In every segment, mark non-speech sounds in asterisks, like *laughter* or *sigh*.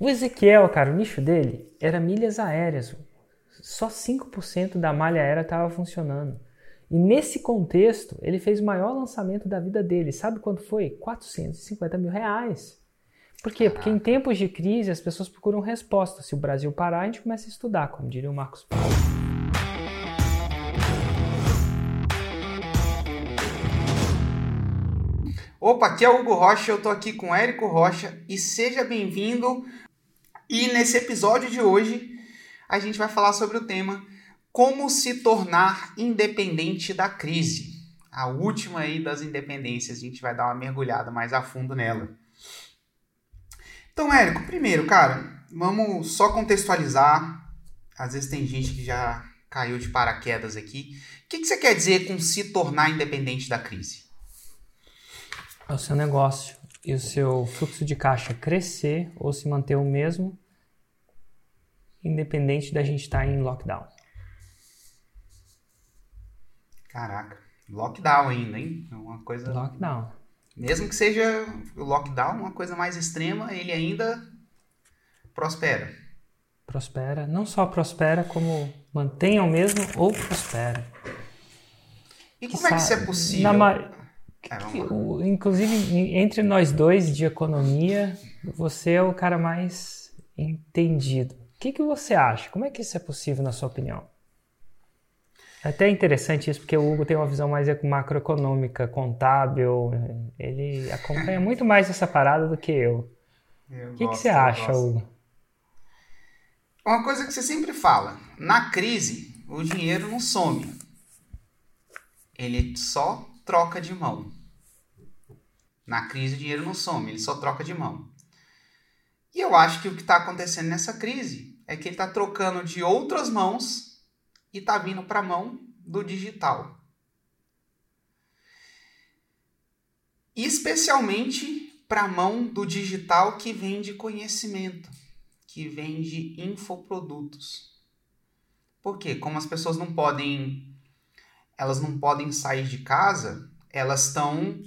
O Ezequiel, cara, o nicho dele era milhas aéreas. Só 5% da malha aérea estava funcionando. E nesse contexto, ele fez o maior lançamento da vida dele. Sabe quanto foi? 450 mil reais. Por quê? Porque em tempos de crise as pessoas procuram resposta. Se o Brasil parar, a gente começa a estudar, como diria o Marcos Paulo. Opa, aqui é o Hugo Rocha, eu tô aqui com o Érico Rocha e seja bem-vindo. E nesse episódio de hoje a gente vai falar sobre o tema como se tornar independente da crise. A última aí das independências, a gente vai dar uma mergulhada mais a fundo nela. Então, Érico, primeiro, cara, vamos só contextualizar. Às vezes tem gente que já caiu de paraquedas aqui. O que, que você quer dizer com se tornar independente da crise? É o seu negócio e o seu fluxo de caixa crescer ou se manter o mesmo, independente da gente estar em lockdown. Caraca, lockdown ainda, hein? É uma coisa. Lockdown. Mesmo que seja o lockdown, uma coisa mais extrema, ele ainda prospera. Prospera. Não só prospera, como mantenha o mesmo ou prospera. E como é que isso é possível? Na, é, inclusive, entre nós dois de economia, você é o cara mais entendido. O que, que você acha? Como é que isso é possível, na sua opinião? É até interessante isso, porque o Hugo tem uma visão mais macroeconômica, contábil. Ele acompanha muito mais essa parada do que eu. O que, que você acha, Hugo? Uma coisa que você sempre fala: na crise, o dinheiro não some. Ele só troca de mão. Na crise, o dinheiro não some, ele só troca de mão. E eu acho que o que está acontecendo nessa crise é que ele está trocando de outras mãos e está vindo para a mão do digital. Especialmente para a mão do digital que vende conhecimento, que vende infoprodutos. Por quê? Como as pessoas não podem elas não podem sair de casa, elas estão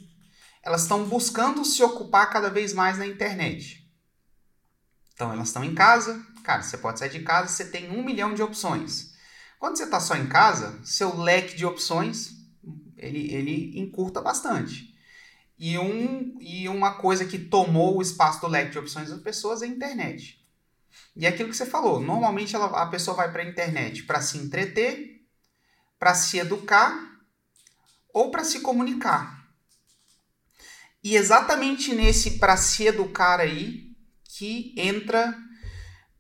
elas estão buscando se ocupar cada vez mais na internet. Então elas estão em casa, cara, você pode sair de casa, você tem um milhão de opções. Quando você está só em casa, seu leque de opções ele, ele encurta bastante. E, um, e uma coisa que tomou o espaço do leque de opções das pessoas é a internet. E é aquilo que você falou, normalmente ela, a pessoa vai para a internet para se entreter para se educar ou para se comunicar. E exatamente nesse para se educar aí que entra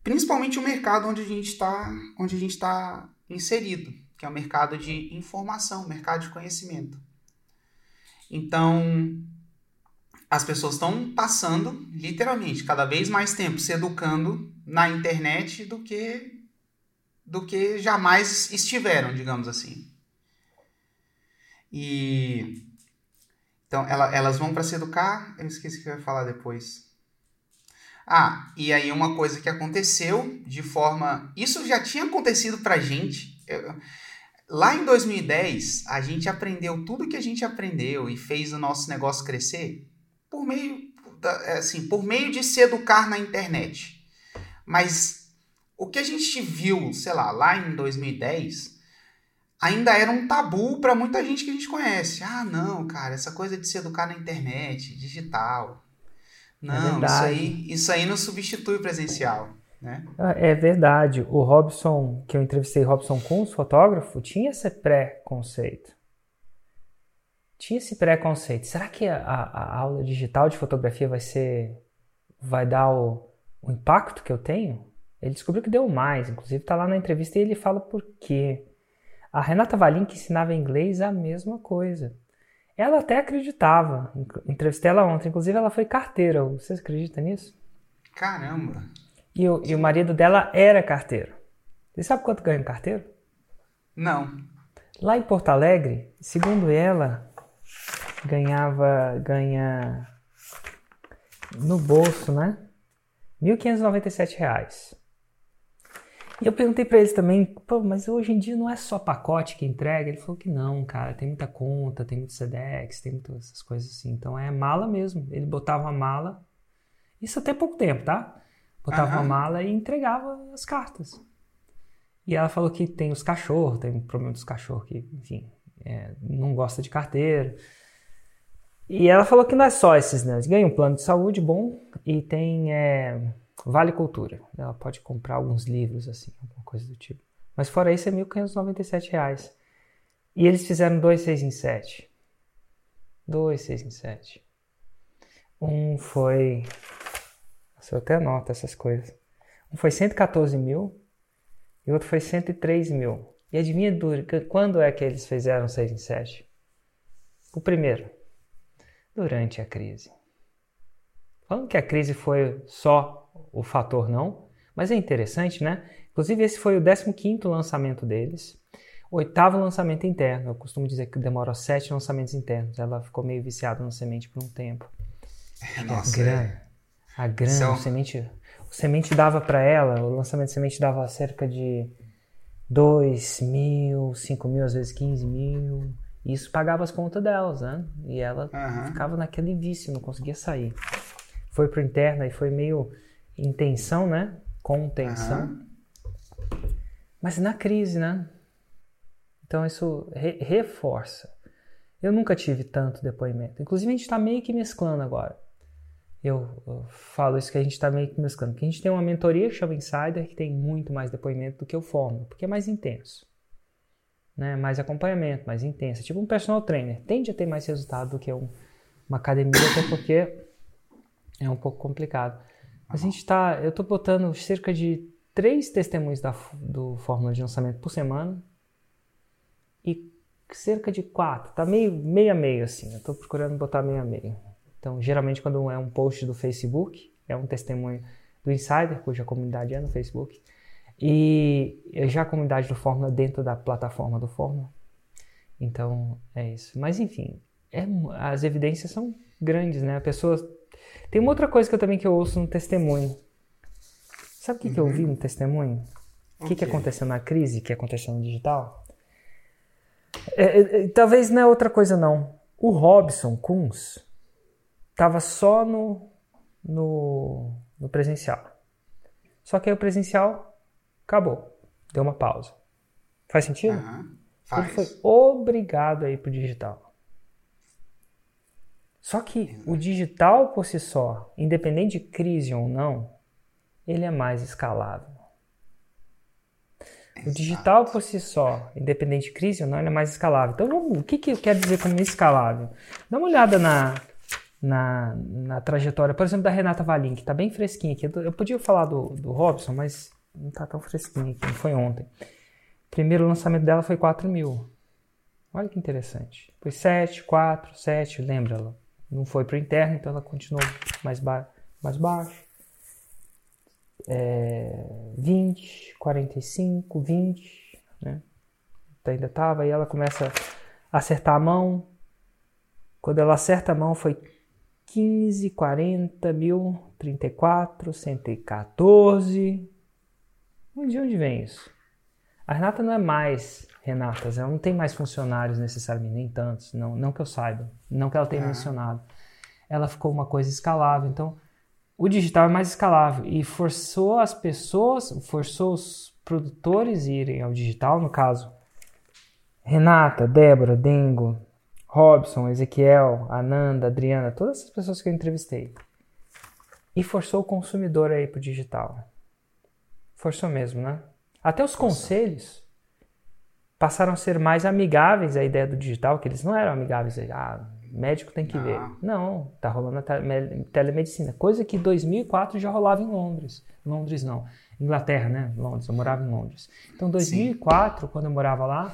principalmente o mercado onde a gente está onde a gente está inserido, que é o mercado de informação, mercado de conhecimento. Então, as pessoas estão passando literalmente cada vez mais tempo se educando na internet do que do que jamais estiveram, digamos assim. E então ela, elas vão para se educar. Eu esqueci que eu ia falar depois. Ah, e aí uma coisa que aconteceu de forma. Isso já tinha acontecido pra gente. Eu, lá em 2010, a gente aprendeu tudo que a gente aprendeu e fez o nosso negócio crescer por meio, assim, por meio de se educar na internet. Mas o que a gente viu, sei lá, lá em 2010, ainda era um tabu para muita gente que a gente conhece. Ah, não, cara, essa coisa de se educar na internet, digital. Não, é isso, aí, isso aí não substitui o presencial. Né? Ah, é verdade. O Robson, que eu entrevistei Robson Kunz, fotógrafo, tinha esse pré-conceito. Tinha esse pré-conceito. Será que a, a, aula digital de fotografia vai ser. vai dar o, o impacto que eu tenho? Ele descobriu que deu mais, inclusive está lá na entrevista e ele fala por quê. A Renata Valim, que ensinava inglês, a mesma coisa. Ela até acreditava. Entrevistei ela ontem, inclusive ela foi carteira. Você acredita nisso? Caramba! E o, e o marido dela era carteiro. Você sabe quanto ganha um carteiro? Não. Lá em Porto Alegre, segundo ela, ganhava ganha no bolso, né? R$ 1.597. E eu perguntei para eles também, pô, mas hoje em dia não é só pacote que entrega? Ele falou que não, cara, tem muita conta, tem muito SEDEX, tem muitas essas coisas assim. Então é mala mesmo. Ele botava uma mala, isso até pouco tempo, tá? botava Aham. uma mala e entregava as cartas. E ela falou que tem os cachorros, tem um problema dos cachorros que, enfim, é, não gosta de carteira. E ela falou que não é só esses, né? Ganha um plano de saúde bom e tem é, Vale Cultura. Ela pode comprar alguns livros, assim, alguma coisa do tipo. Mas fora isso é 1.597 reais. E eles fizeram dois 6 em 7. Dois 6 em 7. Um foi. Eu até anoto essas coisas. Um foi 114 mil e o outro foi 103 mil. E adivinha do- quando é que eles fizeram 6 em 7? O primeiro, durante a crise. Falando que a crise foi só o fator não, mas é interessante, né? Inclusive esse foi o 15º lançamento deles. Oitavo lançamento interno. Eu costumo dizer que demora sete lançamentos internos. Ela ficou meio viciada na semente por um tempo. Nossa, a grana, a grana, é um- o semente, o semente dava para ela, o lançamento de semente dava cerca de 2 mil, 5 mil, às vezes 15 mil. E isso pagava as contas delas, né? E ela Aham. ficava naquele vício, não conseguia sair. Foi pro interno e foi meio em tensão, né? Com tensão. Aham. Mas na crise, né? Então isso re- reforça. Eu nunca tive tanto depoimento. Inclusive a gente está meio que mesclando agora. Eu, eu falo isso que a gente está meio que mesclando. Porque a gente tem uma mentoria que chama Insider, que tem muito mais depoimento do que o Fórmula, porque é mais intenso. Né? Mais acompanhamento, mais intenso. É Tipo um personal trainer. Tende a ter mais resultado do que um- uma academia, até porque é um pouco complicado. A gente tá. Eu tô botando cerca de três testemunhos da, do Fórmula de lançamento por semana. E cerca de quatro. Tá meio, meio a meio, assim. Eu tô procurando botar meio a meio. Então, geralmente, quando é um post do Facebook, é um testemunho do Insider, cuja comunidade é no Facebook. E já a comunidade do Fórmula dentro da plataforma do Fórmula. Então, é isso. Mas, enfim, é as evidências são grandes, né? A pessoa... Tem uma outra coisa que eu também que eu ouço no testemunho. Sabe o que, que eu vi no testemunho? O que, que aconteceu na crise que aconteceu no digital? É, é, é, talvez não é outra coisa, não. O Robson Kunz estava só no, no, no presencial. Só que aí o presencial acabou. Deu uma pausa. Faz sentido? Ele Faz. foi obrigado a ir pro digital. Só que o digital por si só, independente de crise ou não, ele é mais escalável. O digital por si só, independente de crise ou não, ele é mais escalável. Então, vamos, o que, que eu quero dizer com escalável? Dá uma olhada na, na, na trajetória, por exemplo, da Renata Valim, que está bem fresquinha aqui. Eu podia falar do, do Robson, mas não está tão fresquinha aqui, não foi ontem. Primeiro lançamento dela foi 4 mil. Olha que interessante. Foi 7, 4, 7, lembra? Ela não foi para o interno, então ela continuou mais, ba mais baixo. É, 20, 45, 20, né? Então ainda estava, aí ela começa a acertar a mão. Quando ela acerta a mão foi 15, 40 mil, 34, 114. De onde vem isso? A Renata não é mais Renata, ela não tem mais funcionários necessariamente, nem tantos, não, não que eu saiba, não que ela tenha Ah. mencionado. Ela ficou uma coisa escalável, então o digital é mais escalável e forçou as pessoas, forçou os produtores a irem ao digital, no caso, Renata, Débora, Dengo, Robson, Ezequiel, Ananda, Adriana, todas essas pessoas que eu entrevistei. E forçou o consumidor a ir para o digital. Forçou mesmo, né? Até os conselhos passaram a ser mais amigáveis à ideia do digital, que eles não eram amigáveis. Ah, médico tem que Não. ver. Não, tá rolando a tele- telemedicina. Coisa que em 2004 já rolava em Londres. Londres não. Inglaterra, né? Londres. Eu morava em Londres. Então, 2004, quando eu morava lá,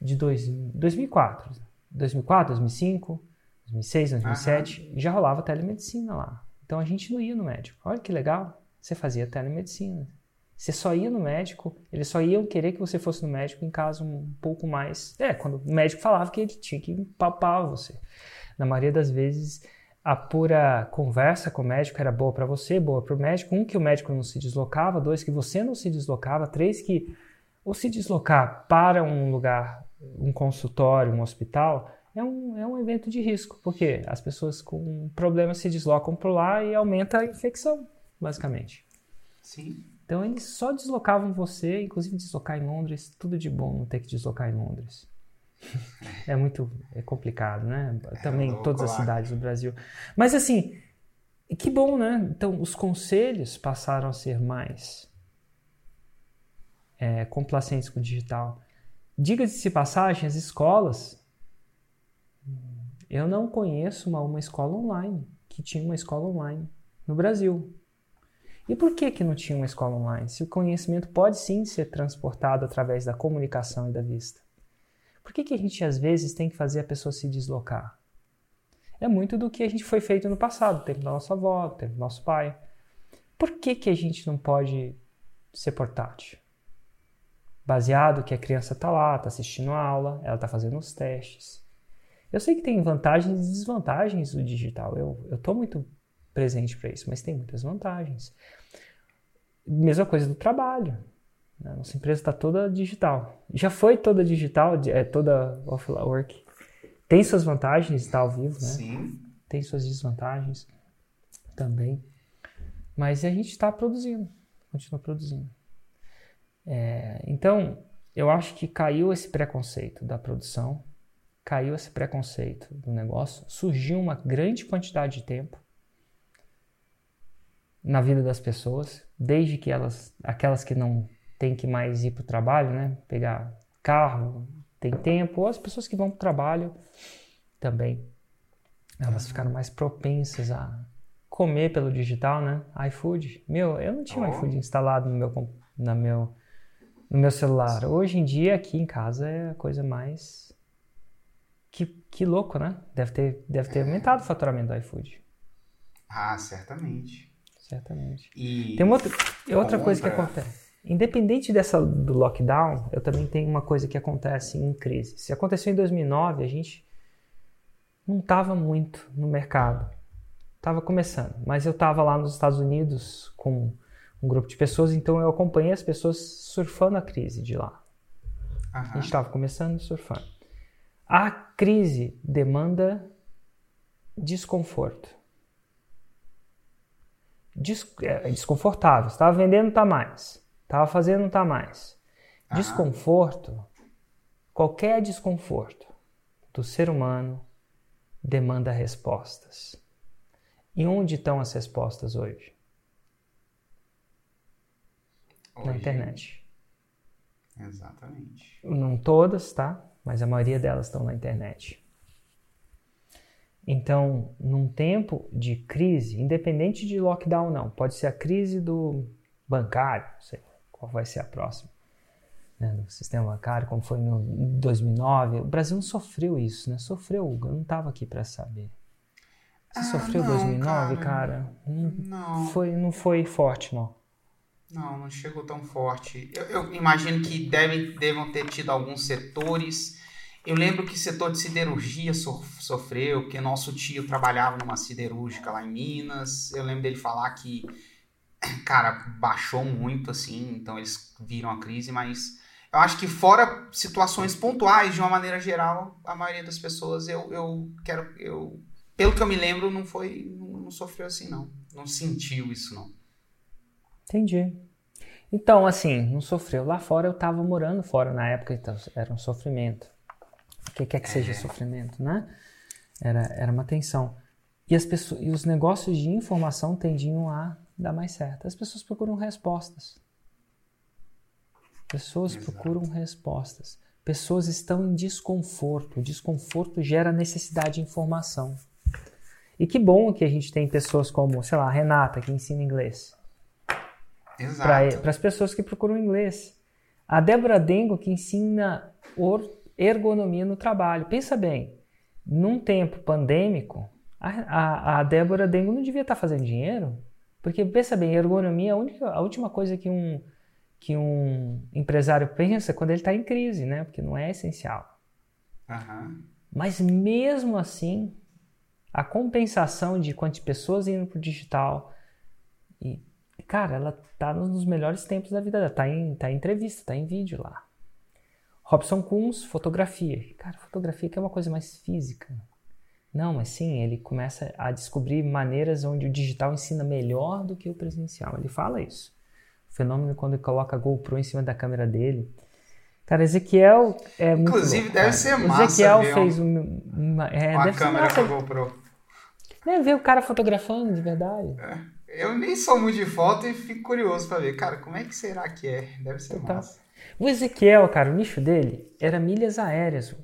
de dois, 2004, 2004, 2005, 2006, 2007, já rolava telemedicina lá. Então a gente não ia no médico. Olha que legal. Você fazia telemedicina. Você só ia no médico, eles só iam querer que você fosse no médico em caso um pouco mais. É, quando o médico falava que ele tinha que palpar você. Na maioria das vezes, a pura conversa com o médico era boa para você, boa para o médico. Um, que o médico não se deslocava. Dois, que você não se deslocava. Três, que ou se deslocar para um lugar, um consultório, um hospital, é um, é um evento de risco, porque as pessoas com problemas se deslocam por lá e aumenta a infecção. basicamente. Sim. Então eles só deslocavam você, inclusive deslocar em Londres, tudo de bom não ter que deslocar em Londres. *laughs* É muito é complicado, né? Também louco todas as cidades do Brasil. Mas assim, que bom, né? Então os conselhos passaram a ser mais é, complacentes com o digital. Diga-se passagem, as escolas. Eu não conheço uma, uma escola online que tinha uma escola online no Brasil. E por que, que não tinha uma escola online? Se o conhecimento pode sim ser transportado através da comunicação e da vista. Por que, que a gente às vezes tem que fazer a pessoa se deslocar? É muito do que a gente foi feito no passado, tempo da nossa avó, tempo do nosso pai. Por que, que a gente não pode ser portátil? Baseado que a criança está lá, está assistindo a aula, ela está fazendo os testes. Eu sei que tem vantagens e desvantagens do digital. Eu estou muito presente para isso, mas tem muitas vantagens. Mesma coisa do trabalho. né? Nossa empresa está toda digital. Já foi toda digital, é toda off-work. Tem suas vantagens estar ao vivo, né? Sim. Tem suas desvantagens também. Mas a gente está produzindo, continua produzindo. É, então, eu acho que caiu esse preconceito da produção, caiu esse preconceito do negócio, surgiu uma grande quantidade de tempo na vida das pessoas, desde que elas, aquelas que não têm que mais ir para o trabalho, né, pegar carro, tem tempo, ou as pessoas que vão para o trabalho também, elas ficaram mais propensas a comer pelo digital, né, iFood. Meu, eu não tinha Oh. iFood instalado no meu, na meu, no meu celular. Hoje em dia, aqui em casa, é a coisa mais... Que, que louco, né? Deve ter, deve ter aumentado o faturamento do iFood. Ah, certamente. Certamente. E Tem uma outra, outra coisa que acontece. Independente dessa do lockdown, eu também tenho uma coisa que acontece em crise. Se aconteceu em 2009, a gente não estava muito no mercado. Estava começando, mas eu estava lá nos Estados Unidos com um grupo de pessoas, então eu acompanhei as pessoas surfando a crise de lá. A gente estava começando surfando. A crise demanda desconforto. Des é desconfortável. Estava vendendo, não tá mais. Estava fazendo, não tá mais. Aham. Desconforto, qualquer desconforto do ser humano demanda respostas. E onde estão as respostas hoje? Na Hoje- internet. Exatamente. Não todas, tá? Mas a maioria delas estão na internet. Então, num tempo de crise, independente de lockdown não, pode ser a crise do bancário, não sei qual vai ser a próxima, né, do sistema bancário, como foi no em 2009. O Brasil não sofreu isso, né? Sofreu, Hugo, eu não estava aqui para saber. Você Ah, sofreu não, 2009, cara. cara? Não Não, foi, não foi forte, não. não, não chegou tão forte. Eu, eu imagino que devem, devam ter tido alguns setores. Eu lembro que o setor de siderurgia so- sofreu, porque nosso tio trabalhava numa siderúrgica lá em Minas. Eu lembro dele falar que, *coughs* cara, baixou muito, assim, então eles viram a crise, mas eu acho que fora situações pontuais, de uma maneira geral, a maioria das pessoas, eu, eu quero, eu, pelo que eu me lembro, não foi, não, não sofreu assim, não. Não sentiu isso, não. Entendi. Então, assim, não sofreu. Lá fora eu estava morando fora na época, então era um sofrimento. O que quer que seja sofrimento, né? Era, era uma tensão. E, as pessoas, e os negócios de informação tendiam a dar mais certo. As pessoas procuram respostas. Pessoas Exato. procuram respostas. Pessoas estão em desconforto. O desconforto gera necessidade de informação. E que bom que a gente tem pessoas como, sei lá, a Renata, que ensina inglês Exato. para as pessoas que procuram inglês. A Débora Dengo que ensina or- ergonomia no trabalho. Pensa bem, num tempo pandêmico, a, a, a Débora Dengo não devia estar fazendo dinheiro, porque pensa bem, ergonomia é a, única, a última coisa que um, que um empresário pensa quando ele está em crise, né? Porque não é essencial. Aham. Mas mesmo assim, a compensação de quantas pessoas indo para o digital e cara, ela tá nos melhores tempos da vida dela, tá em, tá em entrevista, tá em vídeo lá. Robson Kunz, fotografia. Cara, fotografia que é uma coisa mais física. Não, mas sim, ele começa a descobrir maneiras onde o digital ensina melhor do que o presencial. Ele fala isso. O fenômeno quando ele coloca a GoPro em cima da câmera dele. Cara, Ezequiel é muito Inclusive, louco, deve ser massa Ezequiel um- fez um- uma, é, Uma deve ser câmera massa. com a GoPro. Deve ver o cara fotografando de verdade. Eu nem sou muito de foto e fico curioso pra ver. Cara, como é que será que é? Deve ser Tá. massa. O Ezequiel, cara, o nicho dele era milhas aéreas.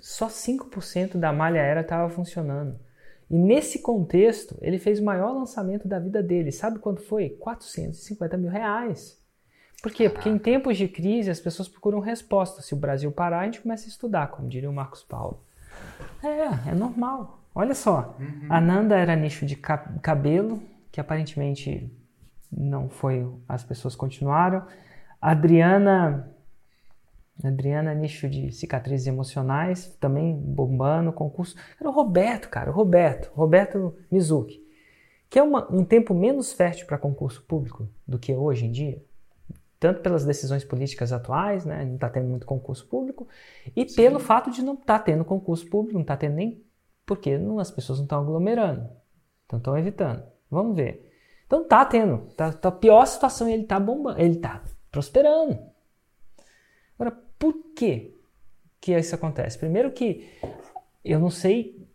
Só 5% da malha aérea estava funcionando. E nesse contexto, ele fez o maior lançamento da vida dele. Sabe quanto foi? 450 mil reais. Por quê? Porque em tempos de crise as pessoas procuram resposta. Se o Brasil parar, a gente começa a estudar, como diria o Marcos Paulo. É, é normal. Olha só. A Nanda era nicho de ca- cabelo, que aparentemente não foi. As pessoas continuaram. Adriana. Adriana, nicho de cicatrizes emocionais, também bombando, concurso. Era o Roberto, cara, o Roberto, Roberto Mizuki. Que é uma- um tempo menos fértil para concurso público do que hoje em dia. Tanto pelas decisões políticas atuais, né? Não está tendo muito concurso público, e pelo fato de não estar tendo concurso público, não está tendo nem. Porque não, as pessoas não estão aglomerando. Então estão evitando. Vamos ver. Então tá tendo. Tá, tá a pior situação e ele tá bombando. Ele tá prosperando. Agora, por que que isso acontece? Primeiro que eu não sei.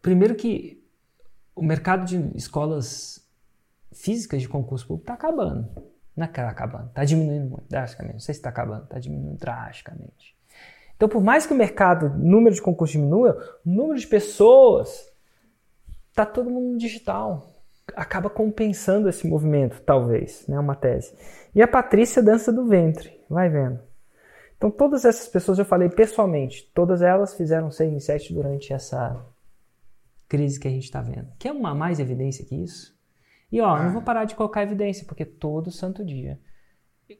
Primeiro que o mercado de escolas físicas de concurso público está acabando. Não é está acabando, está diminuindo muito, drasticamente. Não sei se está acabando, está diminuindo drasticamente. Então, por mais que o mercado, o número de concursos diminua, o número de pessoas está todo mundo digital. Acaba compensando esse movimento, talvez, né? Uma tese. E a Patrícia dança do ventre, vai vendo. Então, todas essas pessoas eu falei pessoalmente, todas elas fizeram 6 em 7 durante essa crise que a gente está vendo. Quer uma mais evidência que isso? E ó, não vou parar de colocar evidência, porque todo santo dia,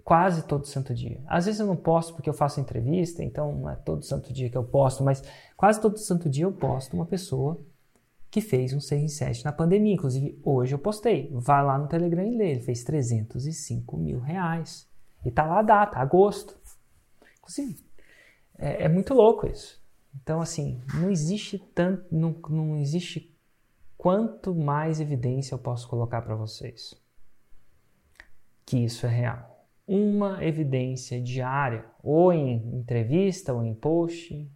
quase todo santo dia. Às vezes eu não posto porque eu faço entrevista, então não é todo santo dia que eu posto, mas quase todo santo dia eu posto uma pessoa que fez um 6 em 7 na pandemia. Inclusive, hoje eu postei. Vai lá no Telegram e lê. Ele fez 305 mil reais. E tá lá a data, agosto. Inclusive, é, é muito louco isso. Então, assim, não existe tanto. Não, não existe quanto mais evidência eu posso colocar para vocês que isso é real. Uma evidência diária, ou em entrevista, ou em post.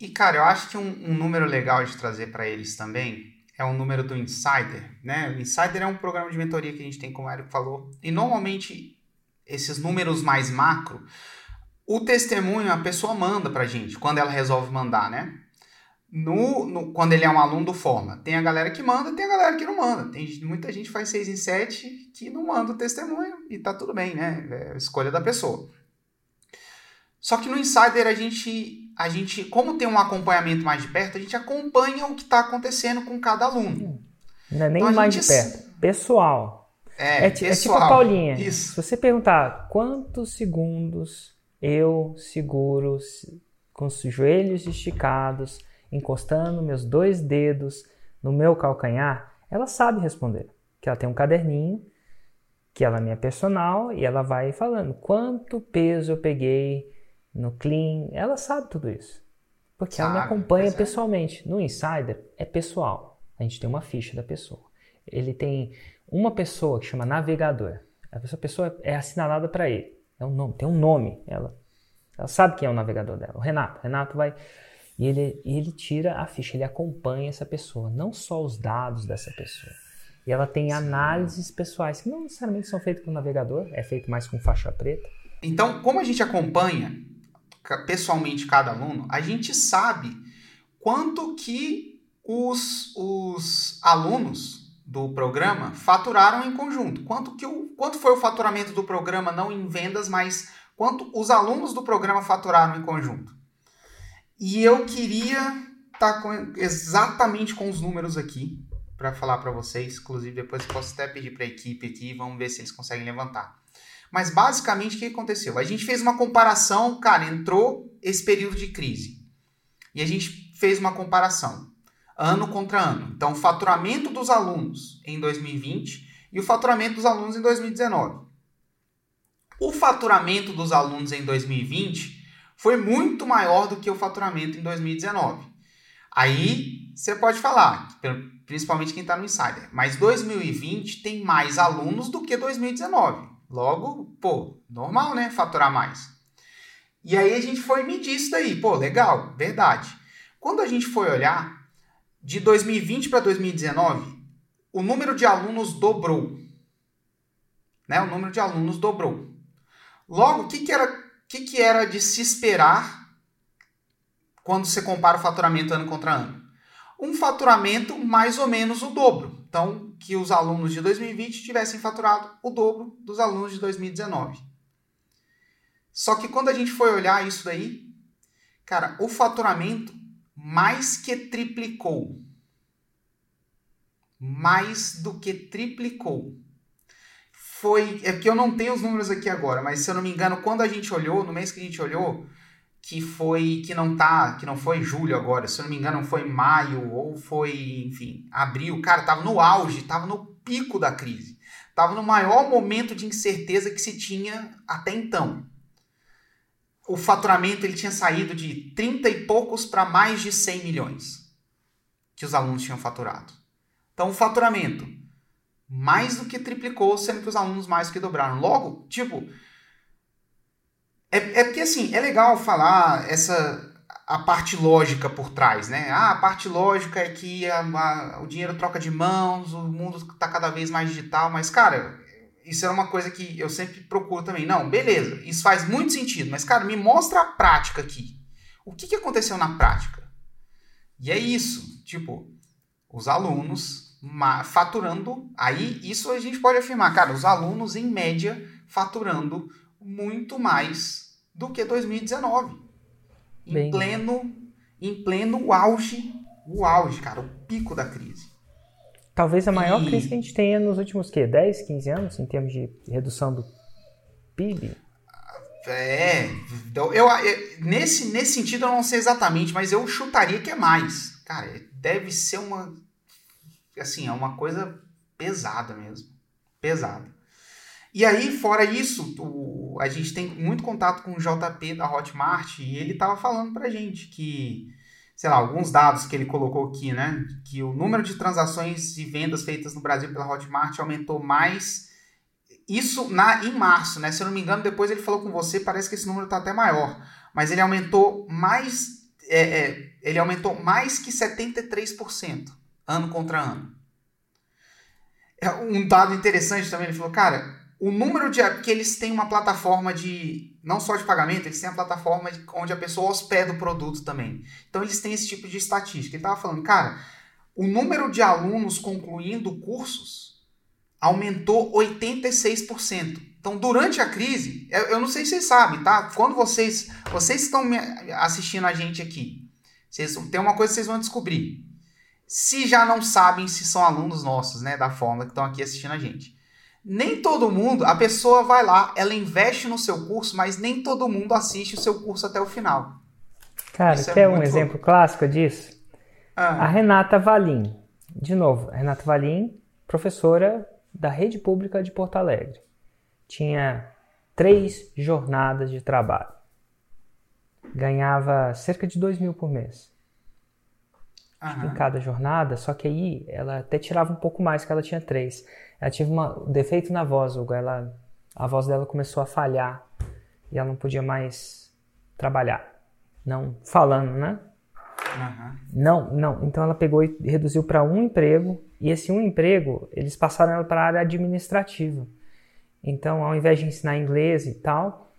E, cara, eu acho que um, um número legal de trazer para eles também é o número do Insider, né? O Insider é um programa de mentoria que a gente tem, como o Érico falou. E, normalmente, esses números mais macro, o testemunho a pessoa manda pra gente, quando ela resolve mandar, né? No, no- quando ele é um aluno do Forma. Tem a galera que manda, tem a galera que não manda. Tem muita gente faz 6 em 7 que não manda o testemunho e tá tudo bem, né? É a escolha da pessoa. Só que no Insider a gente, a gente, como tem um acompanhamento mais de perto, a gente acompanha o que está acontecendo com cada aluno. Não é nem Então mais de gente- perto. Pessoal. É, É, ti- é tipo pessoal. a Paulinha. Isso. Se você perguntar quantos segundos eu seguro se- com os joelhos esticados, encostando meus dois dedos no meu calcanhar, ela sabe responder. Que ela tem um caderninho, que ela é minha personal, e ela vai falando quanto peso eu peguei no clean. Ela sabe tudo isso. Porque ela me Sabe, acompanha é. pessoalmente. No Insider é pessoal. A gente tem uma ficha da pessoa. Ele tem uma pessoa que chama navegador. Essa pessoa é assinalada para ele. É um nome, tem um nome. Ela, ela sabe quem é o navegador dela. O Renato. O Renato vai e ele, ele tira a ficha, ele acompanha essa pessoa, não só os dados dessa pessoa. E ela tem análises pessoais, que não necessariamente são feitas com o navegador, é feito mais com faixa preta. Então, como a gente acompanha pessoalmente cada aluno, a gente sabe quanto que os, os alunos do programa faturaram em conjunto. Quanto, que o, quanto foi o faturamento do programa, não em vendas, mas quanto os alunos do programa faturaram em conjunto. E eu queria estar exatamente com os números aqui para falar para vocês. Inclusive, depois posso até pedir para a equipe aqui, vamos ver se eles conseguem levantar. Mas basicamente o que aconteceu? A gente fez uma comparação, cara, entrou esse período de crise. E a gente fez uma comparação ano contra ano. Então, o faturamento dos alunos em 2020 e o faturamento dos alunos em 2019. O faturamento dos alunos em 2020 foi muito maior do que o faturamento em 2019. Aí você pode falar, principalmente quem está no Insider, mas 2020 tem mais alunos do que 2019. Logo, pô, normal, né? Faturar mais. E aí a gente foi medir isso daí. Pô, legal, verdade. Quando a gente foi olhar, de 2020 para 2019, o número de alunos dobrou. Né? O número de alunos dobrou. Logo, o que, que, era, que, que era de se esperar quando você compara o faturamento ano contra ano? Um faturamento mais ou menos o dobro. Então, que os alunos de 2020 tivessem faturado o dobro dos alunos de 2019. Só que quando a gente foi olhar isso daí, cara, o faturamento mais que triplicou. Mais do que triplicou. Foi. É porque eu não tenho os números aqui agora, mas se eu não me engano, quando a gente olhou, no mês que a gente olhou, que foi. que não tá. que não foi julho agora, se eu não me engano, foi maio ou foi, enfim, abril. Cara, tava no auge, tava no pico da crise. Tava no maior momento de incerteza que se tinha até então o faturamento ele tinha saído de 30 e poucos para mais de 100 milhões que os alunos tinham faturado. Então, o faturamento mais do que triplicou, sendo que os alunos mais do que dobraram. Logo, tipo, é, é porque assim, é legal falar essa a parte lógica por trás, né? Ah, a parte lógica é que a, a, o dinheiro troca de mãos, o mundo está cada vez mais digital, mas, cara, isso é uma coisa que eu sempre procuro também. Não, beleza, isso faz muito sentido, mas, cara, me mostra a prática aqui. O que, que aconteceu na prática? E é isso, tipo, os alunos faturando, aí isso a gente pode afirmar, cara, os alunos, em média, faturando muito mais do que 2019. Bem... Em pleno, em pleno auge, o auge, cara, o pico da crise. Talvez a maior e... crise que a gente tenha nos últimos quê? 10, 15 anos em termos de redução do PIB? É, então, eu, eu, nesse, nesse sentido eu não sei exatamente, mas eu chutaria que é mais. Cara, deve ser uma assim, é uma coisa pesada mesmo. Pesada. E aí, fora isso, o, a gente tem muito contato com o JP da Hotmart e ele tava falando pra gente que sei lá, alguns dados que ele colocou aqui, né? Que o número de transações e vendas feitas no Brasil pela Hotmart aumentou mais. Isso na, em março, né? Se eu não me engano, depois ele falou com você, parece que esse número está até maior. Mas ele aumentou mais. É, é, ele aumentou mais que 73% ano contra ano. É um dado interessante também, ele falou, cara, o número de. Porque eles têm uma plataforma de. Não só de pagamento, eles têm a plataforma de, onde a pessoa hospeda o produto também. Então eles têm esse tipo de estatística. Ele estava falando, cara, o número de alunos concluindo cursos aumentou 86%. Então, durante a crise, eu, eu não sei se vocês sabem, tá? Quando vocês. Vocês estão assistindo a gente aqui. Vocês, tem uma coisa que vocês vão descobrir. Se já não sabem se são alunos nossos, né, da Fórmula, que estão aqui assistindo a gente nem todo mundo, a pessoa vai lá, ela investe no seu curso, mas nem todo mundo assiste o seu curso até o final. Cara, Isso é quer é um exemplo clássico disso? Ah. A Renata Valim. De novo, a Renata Valim, professora da rede pública de Porto Alegre. Tinha três jornadas de trabalho. Ganhava cerca de dois mil por mês. Em cada jornada, só que aí ela até tirava um pouco mais, que ela tinha três. Ela tinha um defeito na voz, Hugo. Ela, a voz dela começou a falhar e ela não podia mais trabalhar. Não falando, né? Uhum. Não, não. Então ela pegou e reduziu para um emprego e esse um emprego eles passaram ela para a área administrativa. Então, ao invés de ensinar inglês e tal,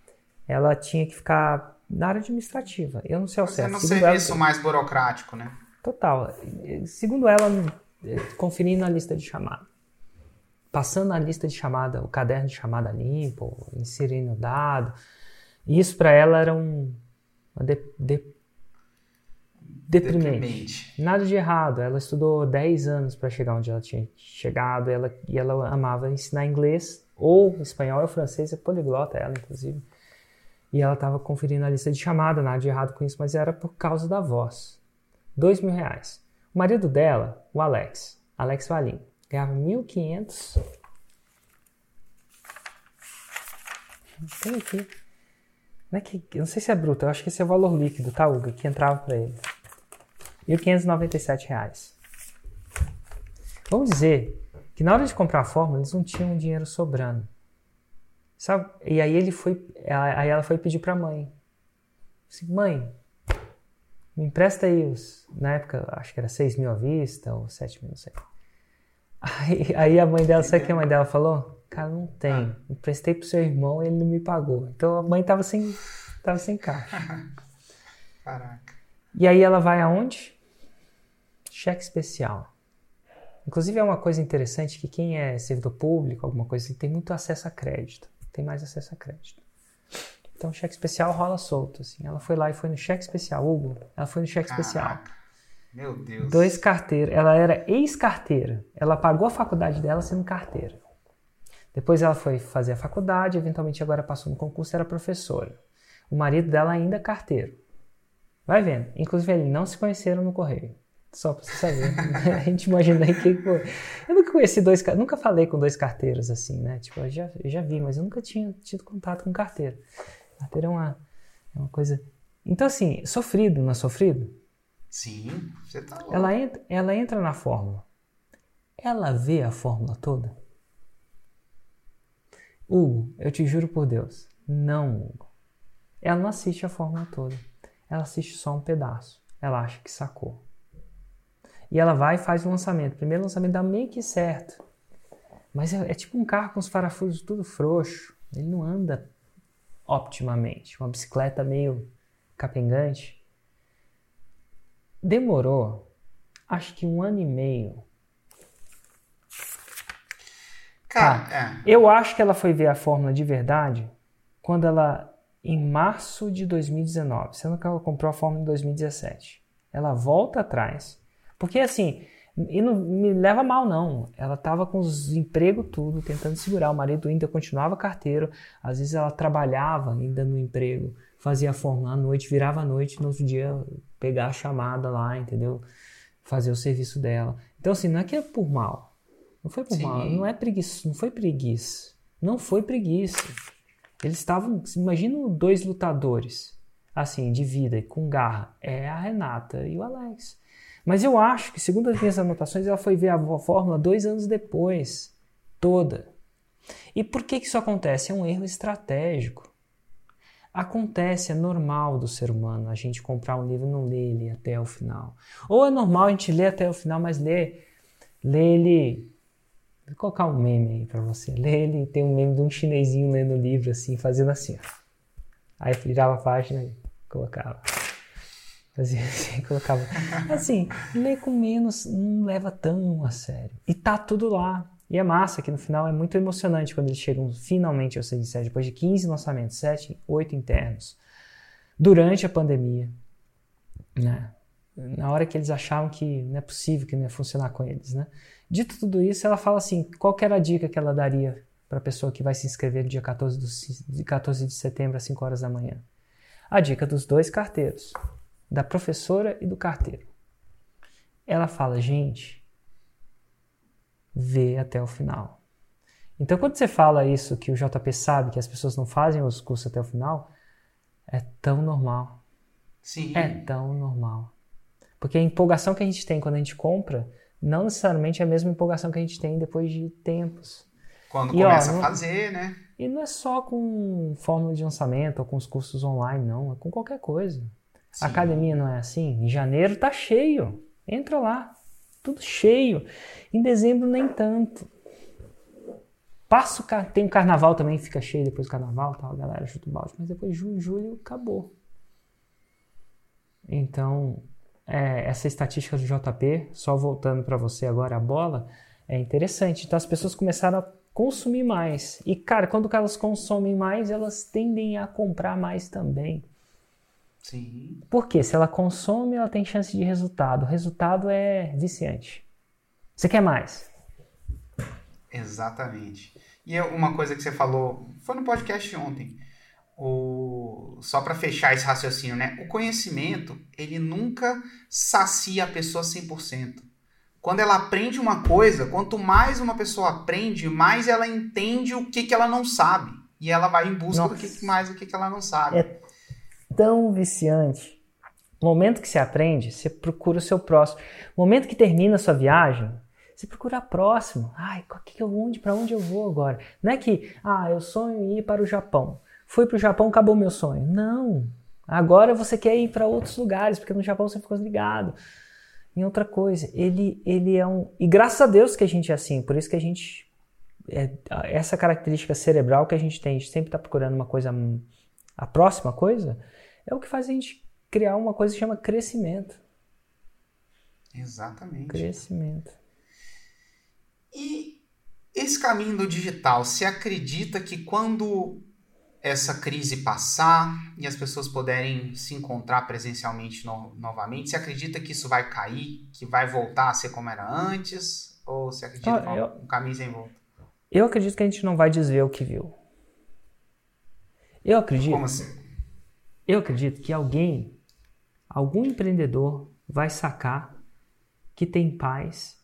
ela tinha que ficar na área administrativa. Eu não sei ao certo. É no serviço ela, mais burocrático, né? Total. Segundo ela, conferindo a lista de chamada passando a lista de chamada, o caderno de chamada limpo, inserindo dado. Isso para ela era um de, de, deprimente. deprimente. Nada de errado. Ela estudou 10 anos para chegar onde ela tinha chegado ela, e ela amava ensinar inglês ou espanhol ou francês, é poliglota ela, inclusive. E ela estava conferindo a lista de chamada, nada de errado com isso, mas era por causa da voz. Dois mil reais. O marido dela, o Alex, Alex Valim, Ganhava 1.500. Tem aqui. Não é que, não sei se é bruto, eu acho que esse é o valor líquido, tá, Hugo? Que entrava para ele. 1.597 reais. Vamos dizer que na hora de comprar a fórmula eles não tinham dinheiro sobrando. Sabe? E aí ele foi, aí ela foi pedir para mãe. Assim, mãe, me empresta aí os, na época acho que era 6 mil à vista ou 7 mil, não sei. Aí, aí a mãe dela, sabe o que a mãe dela falou? Cara, não tem. Ah. Emprestei pro seu irmão e ele não me pagou. Então a mãe tava sem, tava sem caixa. *laughs* Caraca. E aí ela vai aonde? Cheque especial. Inclusive é uma coisa interessante que quem é servidor público, alguma coisa assim, tem muito acesso a crédito. Tem mais acesso a crédito. Então cheque especial rola solto, assim. Ela foi lá e foi no cheque especial. Hugo, ela foi no cheque Caraca. especial. Meu Deus. Dois carteiros. Ela era ex-carteira. Ela pagou a faculdade dela sendo carteira. Depois ela foi fazer a faculdade, eventualmente agora passou no concurso, era professora. O marido dela ainda é carteiro. Vai vendo. Inclusive, eles não se conheceram no correio. Só pra você saber. *laughs* a gente imagina aí que. Pô, eu nunca conheci dois. Nunca falei com dois carteiros assim, né? Tipo, eu já, eu já vi, mas eu nunca tinha tido contato com carteiro. Carteiro é uma, é uma coisa. Então, assim, sofrido, não é sofrido? Sim, você tá louco. Ela entra, ela entra na fórmula. Ela vê a fórmula toda? Hugo, eu te juro por Deus, não, Hugo. Ela não assiste a fórmula toda. Ela assiste só um pedaço. Ela acha que sacou. E ela vai e faz o lançamento. Primeiro lançamento dá meio que certo. Mas é, é tipo um carro com os parafusos tudo frouxo. Ele não anda optimamente. Uma bicicleta meio capengante demorou acho que um ano e meio. Cara, tá. é. eu acho que ela foi ver a fórmula de verdade quando ela, em março de 2019, sendo que ela comprou a fórmula em 2017. Ela volta atrás, porque assim, e não me leva mal não, ela estava com os empregos tudo, tentando segurar, o marido ainda continuava carteiro, às vezes ela trabalhava ainda no emprego, fazia a fórmula à noite, virava à noite, no outro dia pegar a chamada lá, entendeu? Fazer o serviço dela. Então, assim, não é que é por mal. Não foi por Sim. mal. Não é preguiça. Não foi preguiça. Não foi preguiça. Eles estavam. Imagina dois lutadores, assim, de vida e com garra. É a Renata e o Alex. Mas eu acho que, segundo as minhas anotações, ela foi ver a fórmula dois anos depois. Toda. E por que, que isso acontece? É um erro estratégico. Acontece, é normal do ser humano a gente comprar um livro e não ler ele até o final. Ou é normal a gente ler até o final, mas ler, ler ele. Vou colocar um meme aí pra você. Ler ele, tem um meme de um chinesinho lendo o livro assim, fazendo assim. Ó. Aí virava a página e colocava. Fazia assim, *laughs* colocava. Assim, ler com menos não leva tão a sério. E tá tudo lá. E é massa que no final é muito emocionante quando eles chegam finalmente ao 6 7, depois de 15 lançamentos, 7, 8 internos, durante a pandemia. Né? Na hora que eles achavam que não é possível, que não ia funcionar com eles. Né? Dito tudo isso, ela fala assim: qual era a dica que ela daria para a pessoa que vai se inscrever no dia 14, do, de 14 de setembro às 5 horas da manhã? A dica dos dois carteiros, da professora e do carteiro. Ela fala, gente, ver até o final. Então, quando você fala isso, que o JP sabe que as pessoas não fazem os cursos até o final, é tão normal. Sim. É tão normal. Porque a empolgação que a gente tem quando a gente compra, não necessariamente é a mesma empolgação que a gente tem depois de tempos. Quando e, começa ó, a fazer, né? E não é só com fórmula de lançamento ou com os cursos online, não. É com qualquer coisa. Sim. A academia não é assim? Em janeiro tá cheio. Entra lá tudo cheio. Em dezembro, nem tanto. Passo, tem o carnaval também, fica cheio depois do carnaval, tal, a galera chuta o balde. Mas depois de junho, julho, acabou. Então, é, essa estatística do JP, só voltando para você agora a bola, é interessante. Então, as pessoas começaram a consumir mais. E, cara, quando elas consomem mais, elas tendem a comprar mais também. Sim. Porque se ela consome, ela tem chance de resultado. O resultado é viciante. Você quer mais? Exatamente. E uma coisa que você falou, foi no podcast ontem, o, só para fechar esse raciocínio, né? O conhecimento, ele nunca sacia a pessoa 100%. Quando ela aprende uma coisa, quanto mais uma pessoa aprende, mais ela entende o que, que ela não sabe. E ela vai em busca Nossa. do que mais o que, que ela não sabe. É tão viciante O momento que você aprende, você procura o seu próximo. O momento que termina a sua viagem, você procura a próxima. Ai, que que eu, onde, para onde eu vou agora? Não é que, ah, eu sonho em ir para o Japão. Fui para o Japão, acabou meu sonho. Não. Agora você quer ir para outros lugares, porque no Japão você ficou ligado em outra coisa. Ele, ele é um. E graças a Deus que a gente é assim, por isso que a gente. É, essa característica cerebral que a gente tem, a gente sempre está procurando uma coisa. A próxima coisa, é o que faz a gente criar uma coisa que chama crescimento. Exatamente. Crescimento. E esse caminho do digital, você acredita que quando essa crise passar e as pessoas puderem se encontrar presencialmente no, novamente, você acredita que isso vai cair, que vai voltar a ser como era antes? Ou você acredita ah, que é um caminho sem volta? Eu acredito que a gente não vai desver o que viu. Eu acredito. Como assim? Eu acredito que alguém, algum empreendedor, vai sacar que tem pais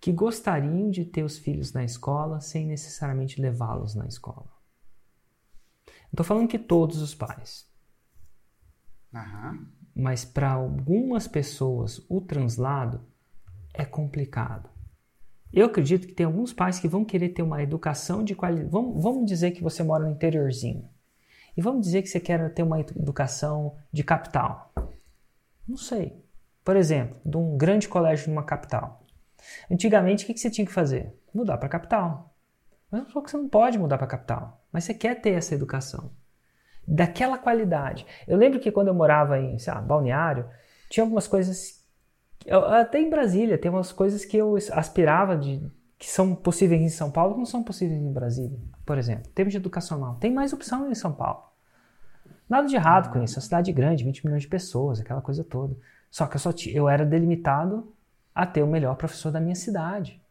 que gostariam de ter os filhos na escola sem necessariamente levá-los na escola. Estou falando que todos os pais. Uhum. Mas para algumas pessoas o translado é complicado. Eu acredito que tem alguns pais que vão querer ter uma educação de qualidade. Vamos, vamos dizer que você mora no interiorzinho. E vamos dizer que você quer ter uma educação de capital. Não sei. Por exemplo, de um grande colégio numa capital. Antigamente, o que você tinha que fazer? Mudar para a capital. Mas só que você não pode mudar para a capital. Mas você quer ter essa educação. Daquela qualidade. Eu lembro que quando eu morava em lá, Balneário, tinha algumas coisas. Até em Brasília, tem umas coisas que eu aspirava de que são possíveis em São Paulo não são possíveis em Brasília. Por exemplo, termos de educacional. Tem mais opção em São Paulo. Nada de errado com isso. É uma cidade grande, 20 milhões de pessoas, aquela coisa toda. Só que eu, só eu era delimitado a ter o melhor professor da minha cidade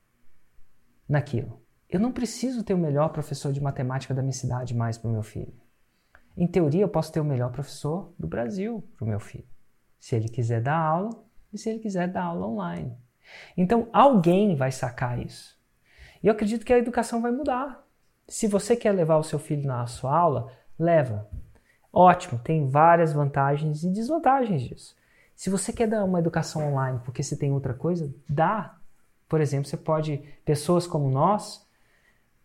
naquilo. Eu não preciso ter o melhor professor de matemática da minha cidade mais para o meu filho. Em teoria, eu posso ter o melhor professor do Brasil para o meu filho, se ele quiser dar aula e se ele quiser dar aula online. Então, alguém vai sacar isso. E eu acredito que a educação vai mudar. Se você quer levar o seu filho na sua aula, leva. Ótimo, tem várias vantagens e desvantagens disso. Se você quer dar uma educação online porque você tem outra coisa, dá. Por exemplo, você pode, pessoas como nós,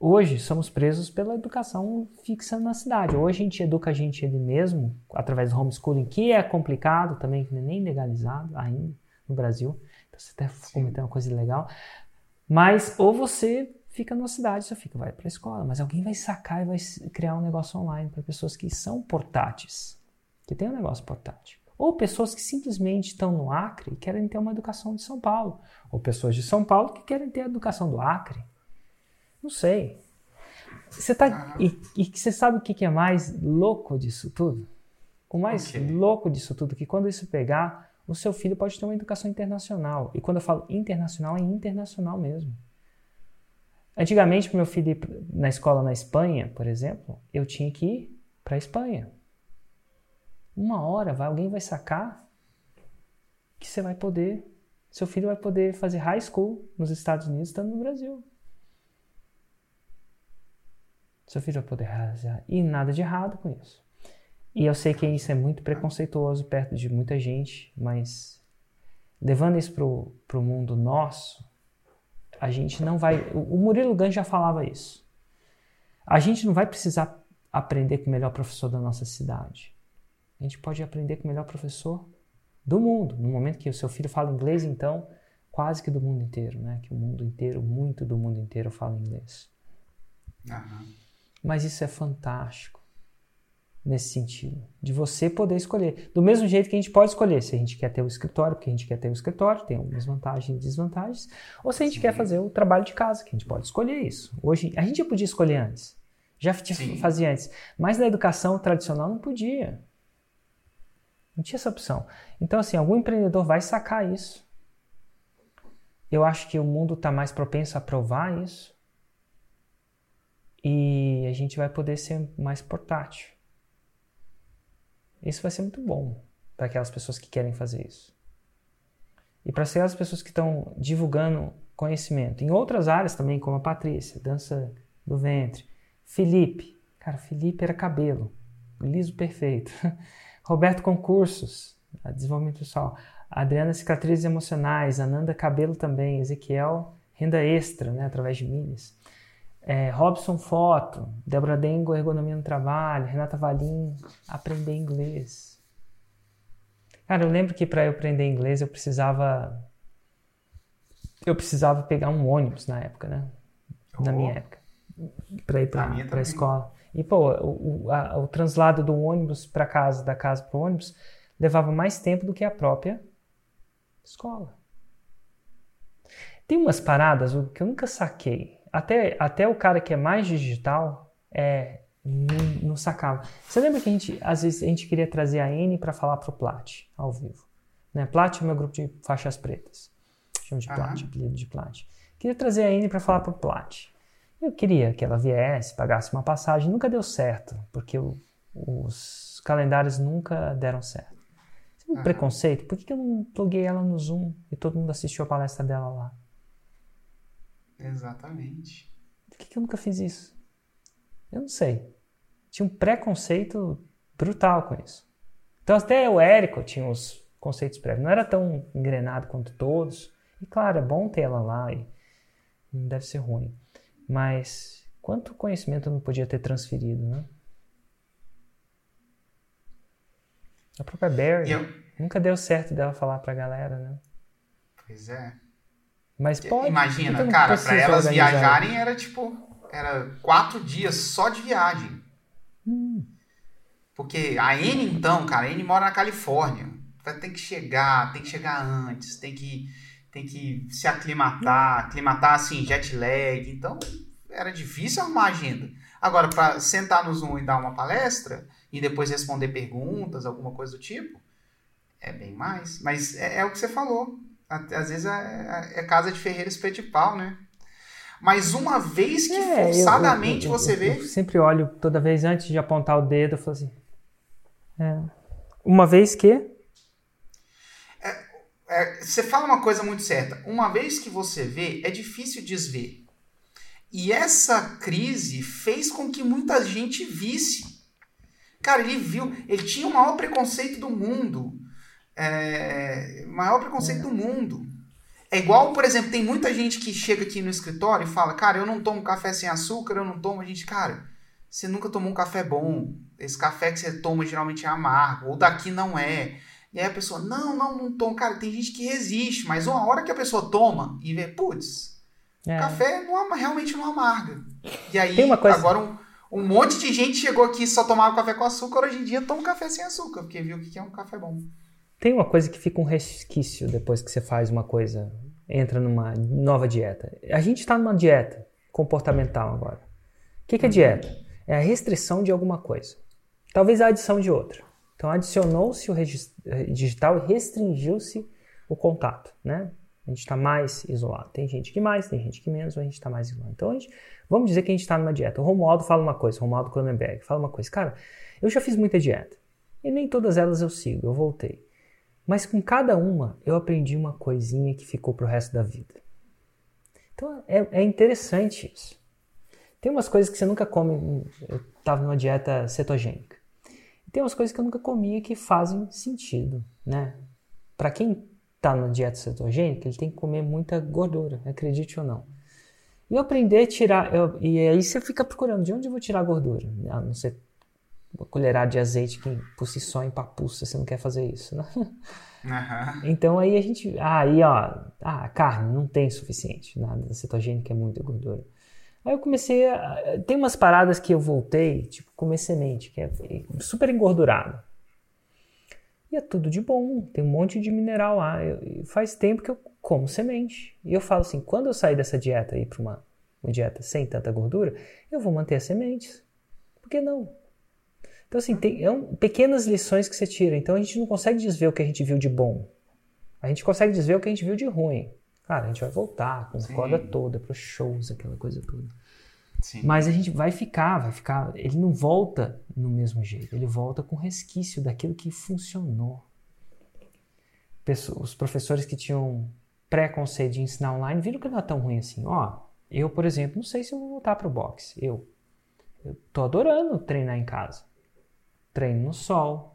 Hoje somos presos pela educação fixa na cidade. Hoje a gente educa a gente ele mesmo através do homeschooling, que é complicado também, que não é nem legalizado ainda no Brasil. Então você até cometendo uma coisa legal. Mas ou você fica na cidade, você fica, vai para a escola, mas alguém vai sacar e vai criar um negócio online para pessoas que são portáteis, que tem um negócio portátil. Ou pessoas que simplesmente estão no Acre e querem ter uma educação de São Paulo. Ou pessoas de São Paulo que querem ter a educação do Acre. Não sei. Você tá. E, e você sabe o que é mais louco disso tudo? O mais okay. louco disso tudo é que quando isso pegar, o seu filho pode ter uma educação internacional. E quando eu falo internacional, é internacional mesmo. Antigamente, para meu filho ir na escola na Espanha, por exemplo, eu tinha que ir para a Espanha. Uma hora vai, alguém vai sacar que você vai poder, seu filho vai poder fazer high school nos Estados Unidos estando no Brasil. Seu filho vai poder realizar. E nada de errado com isso. E eu sei que isso é muito preconceituoso perto de muita gente, mas levando isso para o mundo nosso, a gente não vai. O Murilo Gans já falava isso. A gente não vai precisar aprender com o melhor professor da nossa cidade. A gente pode aprender com o melhor professor do mundo. No momento que o seu filho fala inglês, então, quase que do mundo inteiro, né? Que o mundo inteiro, muito do mundo inteiro fala inglês. Uhum. Mas isso é fantástico nesse sentido, de você poder escolher. Do mesmo jeito que a gente pode escolher se a gente quer ter o escritório, porque a gente quer ter o escritório, tem algumas vantagens e desvantagens, ou se a gente Sim. quer fazer o trabalho de casa, que a gente pode escolher isso. Hoje, a gente já podia escolher antes, já Sim. fazia antes, mas na educação tradicional não podia. Não tinha essa opção. Então, assim, algum empreendedor vai sacar isso. Eu acho que o mundo está mais propenso a provar isso e a gente vai poder ser mais portátil. Isso vai ser muito bom para aquelas pessoas que querem fazer isso. E para aquelas pessoas que estão divulgando conhecimento em outras áreas também, como a Patrícia, dança do ventre, Felipe, cara, Felipe era cabelo, liso perfeito. *laughs* Roberto Concursos, desenvolvimento pessoal. Adriana, cicatrizes emocionais. Ananda, cabelo também. Ezequiel, renda extra, né, através de milhas. É, Robson Foto, Débora Dengo, ergonomia no trabalho. Renata Valim, aprender inglês. Cara, eu lembro que para eu aprender inglês eu precisava eu precisava pegar um ônibus na época, né? Oh. Na minha época. Para ir para a escola. E, pô, o, o, a, o translado do ônibus para casa, da casa para o ônibus, levava mais tempo do que a própria escola. Tem umas paradas que eu nunca saquei. Até, até o cara que é mais digital é, não, não sacava. Você lembra que a gente, às vezes, a gente queria trazer a N para falar pro Plat, ao vivo. Né? Plat é o meu grupo de faixas pretas. Chamo de Plat, apelido de Plat. Queria trazer a N para falar pro Plat. Eu queria que ela viesse, pagasse uma passagem, nunca deu certo, porque o, os calendários nunca deram certo. Isso é um uhum. preconceito. Por que, que eu não pluguei ela no Zoom e todo mundo assistiu a palestra dela lá? Exatamente. Por que, que eu nunca fiz isso? Eu não sei. Tinha um preconceito brutal com isso. Então até o Érico tinha os conceitos prévios. Não era tão engrenado quanto todos. E claro, é bom ter ela lá e não deve ser ruim. Mas quanto conhecimento não podia ter transferido, né? A própria Barry eu... nunca deu certo dela falar pra galera, né? Pois é. Mas pode. Imagina, cara, pra elas organizar. viajarem era tipo. Era quatro dias só de viagem. Hum. Porque a N, então, cara, a N mora na Califórnia. Tem que chegar, tem que chegar antes, tem que tem que se aclimatar, aclimatar assim, jet lag. Então, era difícil arrumar agenda. Agora, para sentar no Zoom e dar uma palestra e depois responder perguntas, alguma coisa do tipo, é bem mais. Mas é, é o que você falou. Às vezes é, é, é casa de ferreiro espeto de pau, né? Mas uma vez que é, forçadamente eu, eu, eu, você vê. Eu sempre olho, toda vez antes de apontar o dedo, eu falo assim. É, uma vez que é, você fala uma coisa muito certa. Uma vez que você vê, é difícil desver. E essa crise fez com que muita gente visse. Cara, ele viu, ele tinha o maior preconceito do mundo. É, maior preconceito é. do mundo. É igual, por exemplo, tem muita gente que chega aqui no escritório e fala, cara, eu não tomo café sem açúcar, eu não tomo. A gente, cara, você nunca tomou um café bom. Esse café que você toma geralmente é amargo, ou daqui não é. E aí a pessoa, não, não, não toma. Cara, tem gente que resiste, mas uma hora que a pessoa toma e vê, putz, é. café não, realmente não amarga. E aí, coisa... agora um, um monte de gente chegou aqui e só tomava café com açúcar, hoje em dia toma café sem açúcar, porque viu que é um café bom. Tem uma coisa que fica um resquício depois que você faz uma coisa, entra numa nova dieta. A gente está numa dieta comportamental agora. O que, que é uhum. dieta? É a restrição de alguma coisa. Talvez a adição de outra. Então adicionou-se o eh, digital e restringiu-se o contato, né? A gente está mais isolado. Tem gente que mais, tem gente que menos, mas a gente está mais isolado. Então, a gente, vamos dizer que a gente está numa dieta. O Romualdo fala uma coisa, o Romualdo Cronenberg fala uma coisa. Cara, eu já fiz muita dieta. E nem todas elas eu sigo, eu voltei. Mas com cada uma, eu aprendi uma coisinha que ficou pro resto da vida. Então, é, é interessante isso. Tem umas coisas que você nunca come. Eu estava numa dieta cetogênica tem umas coisas que eu nunca comia que fazem sentido, né? Para quem está na dieta cetogênica, ele tem que comer muita gordura, acredite ou não. E aprender a tirar, eu, e aí você fica procurando de onde eu vou tirar gordura, a não ser uma colherada de azeite que por si só empapuça, você não quer fazer isso, né? Uhum. Então aí a gente, aí ó, ah, carne não tem suficiente, nada cetogênica é muita gordura. Aí eu comecei a. Tem umas paradas que eu voltei, tipo comer semente, que é super engordurado. E é tudo de bom, tem um monte de mineral lá. Eu, faz tempo que eu como semente. E eu falo assim: quando eu sair dessa dieta e ir para uma, uma dieta sem tanta gordura, eu vou manter as sementes. Por que não? Então, assim, tem é um, pequenas lições que você tira. Então, a gente não consegue desver o que a gente viu de bom. A gente consegue desver o que a gente viu de ruim. Cara, a gente vai voltar com Sim. corda toda para os shows, aquela coisa toda. Sim. Mas a gente vai ficar, vai ficar. Ele não volta no mesmo jeito, ele volta com resquício daquilo que funcionou. Os professores que tinham preconceito de ensinar online viram que não é tão ruim assim. Ó, eu, por exemplo, não sei se eu vou voltar para o boxe. Eu, eu tô adorando treinar em casa. Treino no sol,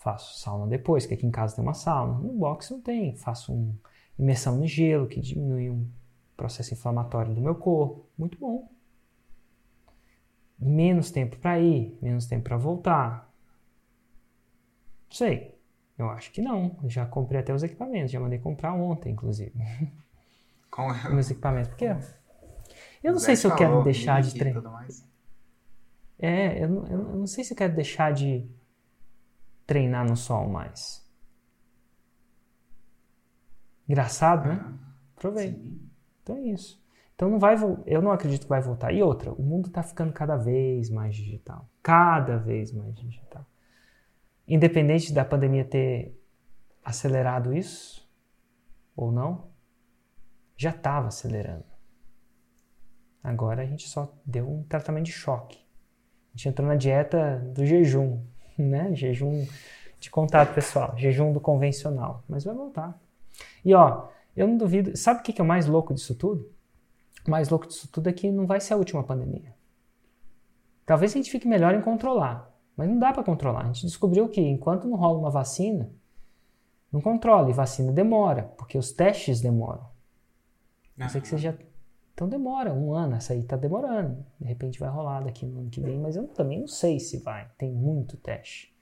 Faço sauna depois, que aqui em casa tem uma sauna. No box não tem. Faço uma imersão no gelo, que diminui um processo inflamatório do meu corpo. Muito bom. Menos tempo para ir, menos tempo para voltar. Sei. Eu acho que não. Já comprei até os equipamentos. Já mandei comprar ontem, inclusive. Com é? Meus equipamentos. Porque eu não sei se eu quero deixar de treinar. É, eu não, eu não sei se eu quero deixar de treinar no sol mais. Engraçado, né? Provei. Então é isso. Então não vai, eu não acredito que vai voltar. E outra, o mundo está ficando cada vez mais digital. Cada vez mais digital. Independente da pandemia ter acelerado isso ou não, já estava acelerando. Agora a gente só deu um tratamento de choque. A gente entrou na dieta do jejum, né? Jejum de contato pessoal, jejum do convencional, mas vai voltar. E ó, eu não duvido. Sabe o que é o mais louco disso tudo? O mais louco disso tudo é que não vai ser a última pandemia. Talvez a gente fique melhor em controlar, mas não dá para controlar. A gente descobriu que enquanto não rola uma vacina, não controla. E vacina demora, porque os testes demoram. Não sei que você já. Então demora um ano, essa aí tá demorando. De repente vai rolar daqui no ano que vem, mas eu também não sei se vai. Tem muito teste.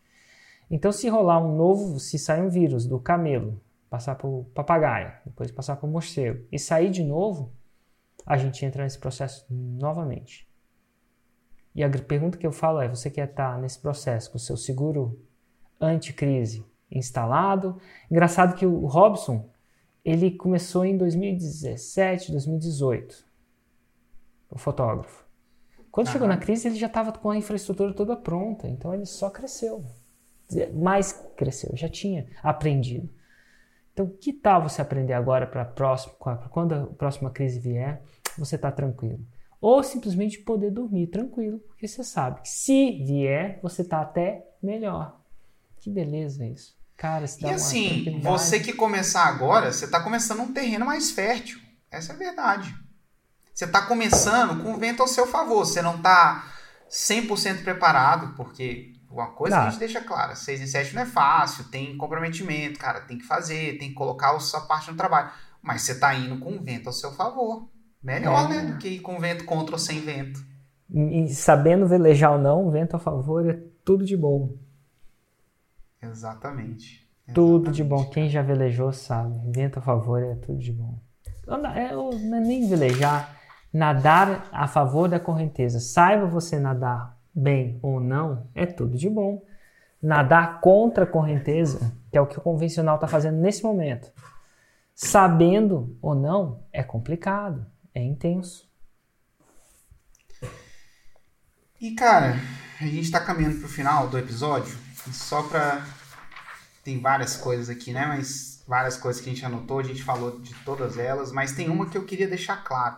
Então, se rolar um novo, se sair um vírus do camelo, passar para o papagaio, depois passar para o morcego e sair de novo, a gente entra nesse processo novamente. E a pergunta que eu falo é: você quer estar nesse processo com o seu seguro anticrise instalado? Engraçado que o Robson ele começou em 2017, 2018, o fotógrafo. Quando chegou na crise, ele já estava com a infraestrutura toda pronta, então ele só cresceu. Mais cresceu, já tinha aprendido. Então, que tal você aprender agora para próximo, quando a próxima crise vier, você está tranquilo? Ou simplesmente poder dormir tranquilo, porque você sabe que se vier, você está até melhor. Que beleza isso. Cara, isso dá E assim, você que começar agora, você está começando um terreno mais fértil. Essa é a verdade. Você está começando com o vento ao seu favor. Você não está 100% preparado, porque uma coisa não. que a gente deixa clara, 6 e 7 não é fácil, tem comprometimento, cara, tem que fazer, tem que colocar a sua parte no trabalho. Mas você está indo com o vento ao seu favor. Melhor, é. né? Do que ir com vento contra ou sem vento. E sabendo velejar ou não, vento a favor é tudo de bom. Exatamente. Tudo Exatamente. de bom. Quem já velejou sabe. Vento a favor é tudo de bom. É, não é nem velejar. Nadar a favor da correnteza. Saiba você nadar bem ou não, é tudo de bom. Nadar contra a correnteza, que é o que o convencional está fazendo nesse momento, sabendo ou não, é complicado, é intenso. E cara, a gente está caminhando para o final do episódio, só para tem várias coisas aqui, né? Mas várias coisas que a gente anotou, a gente falou de todas elas, mas tem uma que eu queria deixar claro.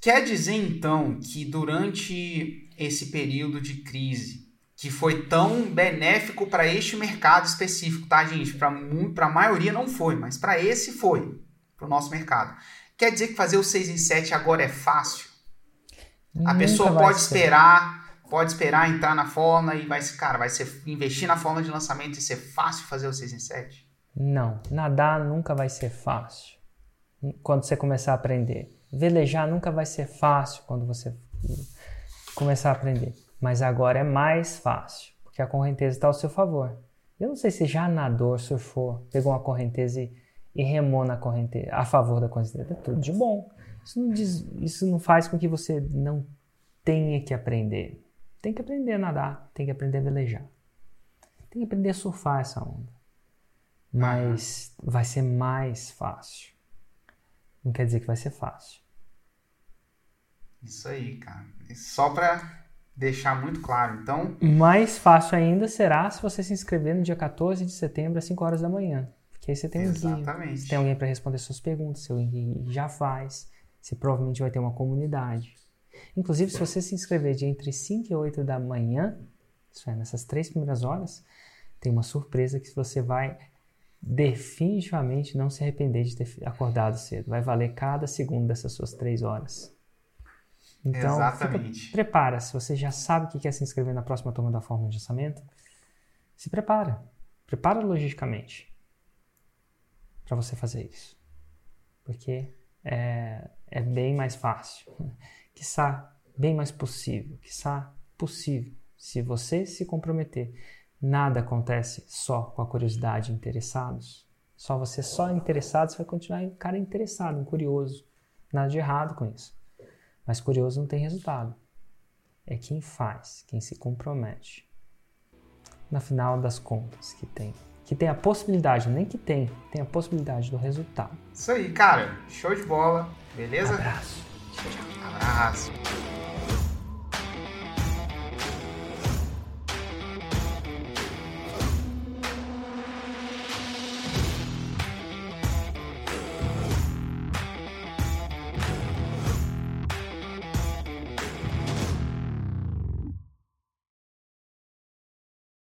Quer dizer então que durante esse período de crise, que foi tão benéfico para este mercado específico, tá, gente? Para a maioria não foi, mas para esse foi, para o nosso mercado. Quer dizer que fazer o 6 em 7 agora é fácil? A pessoa pode esperar, pode esperar entrar na fórmula e vai, cara, vai ser investir na fórmula de lançamento e ser fácil fazer o 6 em 7? Não, nadar nunca vai ser fácil quando você começar a aprender. Velejar nunca vai ser fácil quando você começar a aprender. Mas agora é mais fácil, porque a correnteza está ao seu favor. Eu não sei se já nadou, surfou, pegou uma correnteza e, e remou na correnteza, a favor da correnteza. É tudo de bom. Isso não, diz, isso não faz com que você não tenha que aprender. Tem que aprender a nadar, tem que aprender a velejar. Tem que aprender a surfar essa onda. Mas vai ser mais fácil. Não quer dizer que vai ser fácil. Isso aí, cara. Só para deixar muito claro. Então, mais fácil ainda será se você se inscrever no dia 14 de setembro às 5 horas da manhã. Porque aí você tem Exatamente. Um você tem alguém para responder suas perguntas, se alguém já faz, você provavelmente vai ter uma comunidade. Inclusive, se você se inscrever de entre 5 e 8 da manhã, isso é, nessas três primeiras horas, tem uma surpresa que você vai definitivamente não se arrepender de ter acordado cedo. Vai valer cada segundo dessas suas três horas. Então, Fica, prepara. Se você já sabe que quer se inscrever na próxima turma da Fórmula de Lançamento, Se prepara. Prepara logisticamente para você fazer isso. Porque é, é bem mais fácil. *laughs* Quiçá bem mais possível. Quiçá possível. Se você se comprometer. Nada acontece só com a curiosidade interessados. Só você só interessado, você vai continuar um cara interessado, um curioso. Nada de errado com isso. Mas curioso não tem resultado. É quem faz, quem se compromete. Na final das contas, que tem. Que tem a possibilidade, nem que tem, tem a possibilidade do resultado. Isso aí, cara. Show de bola. Beleza? Abraço. Abraço.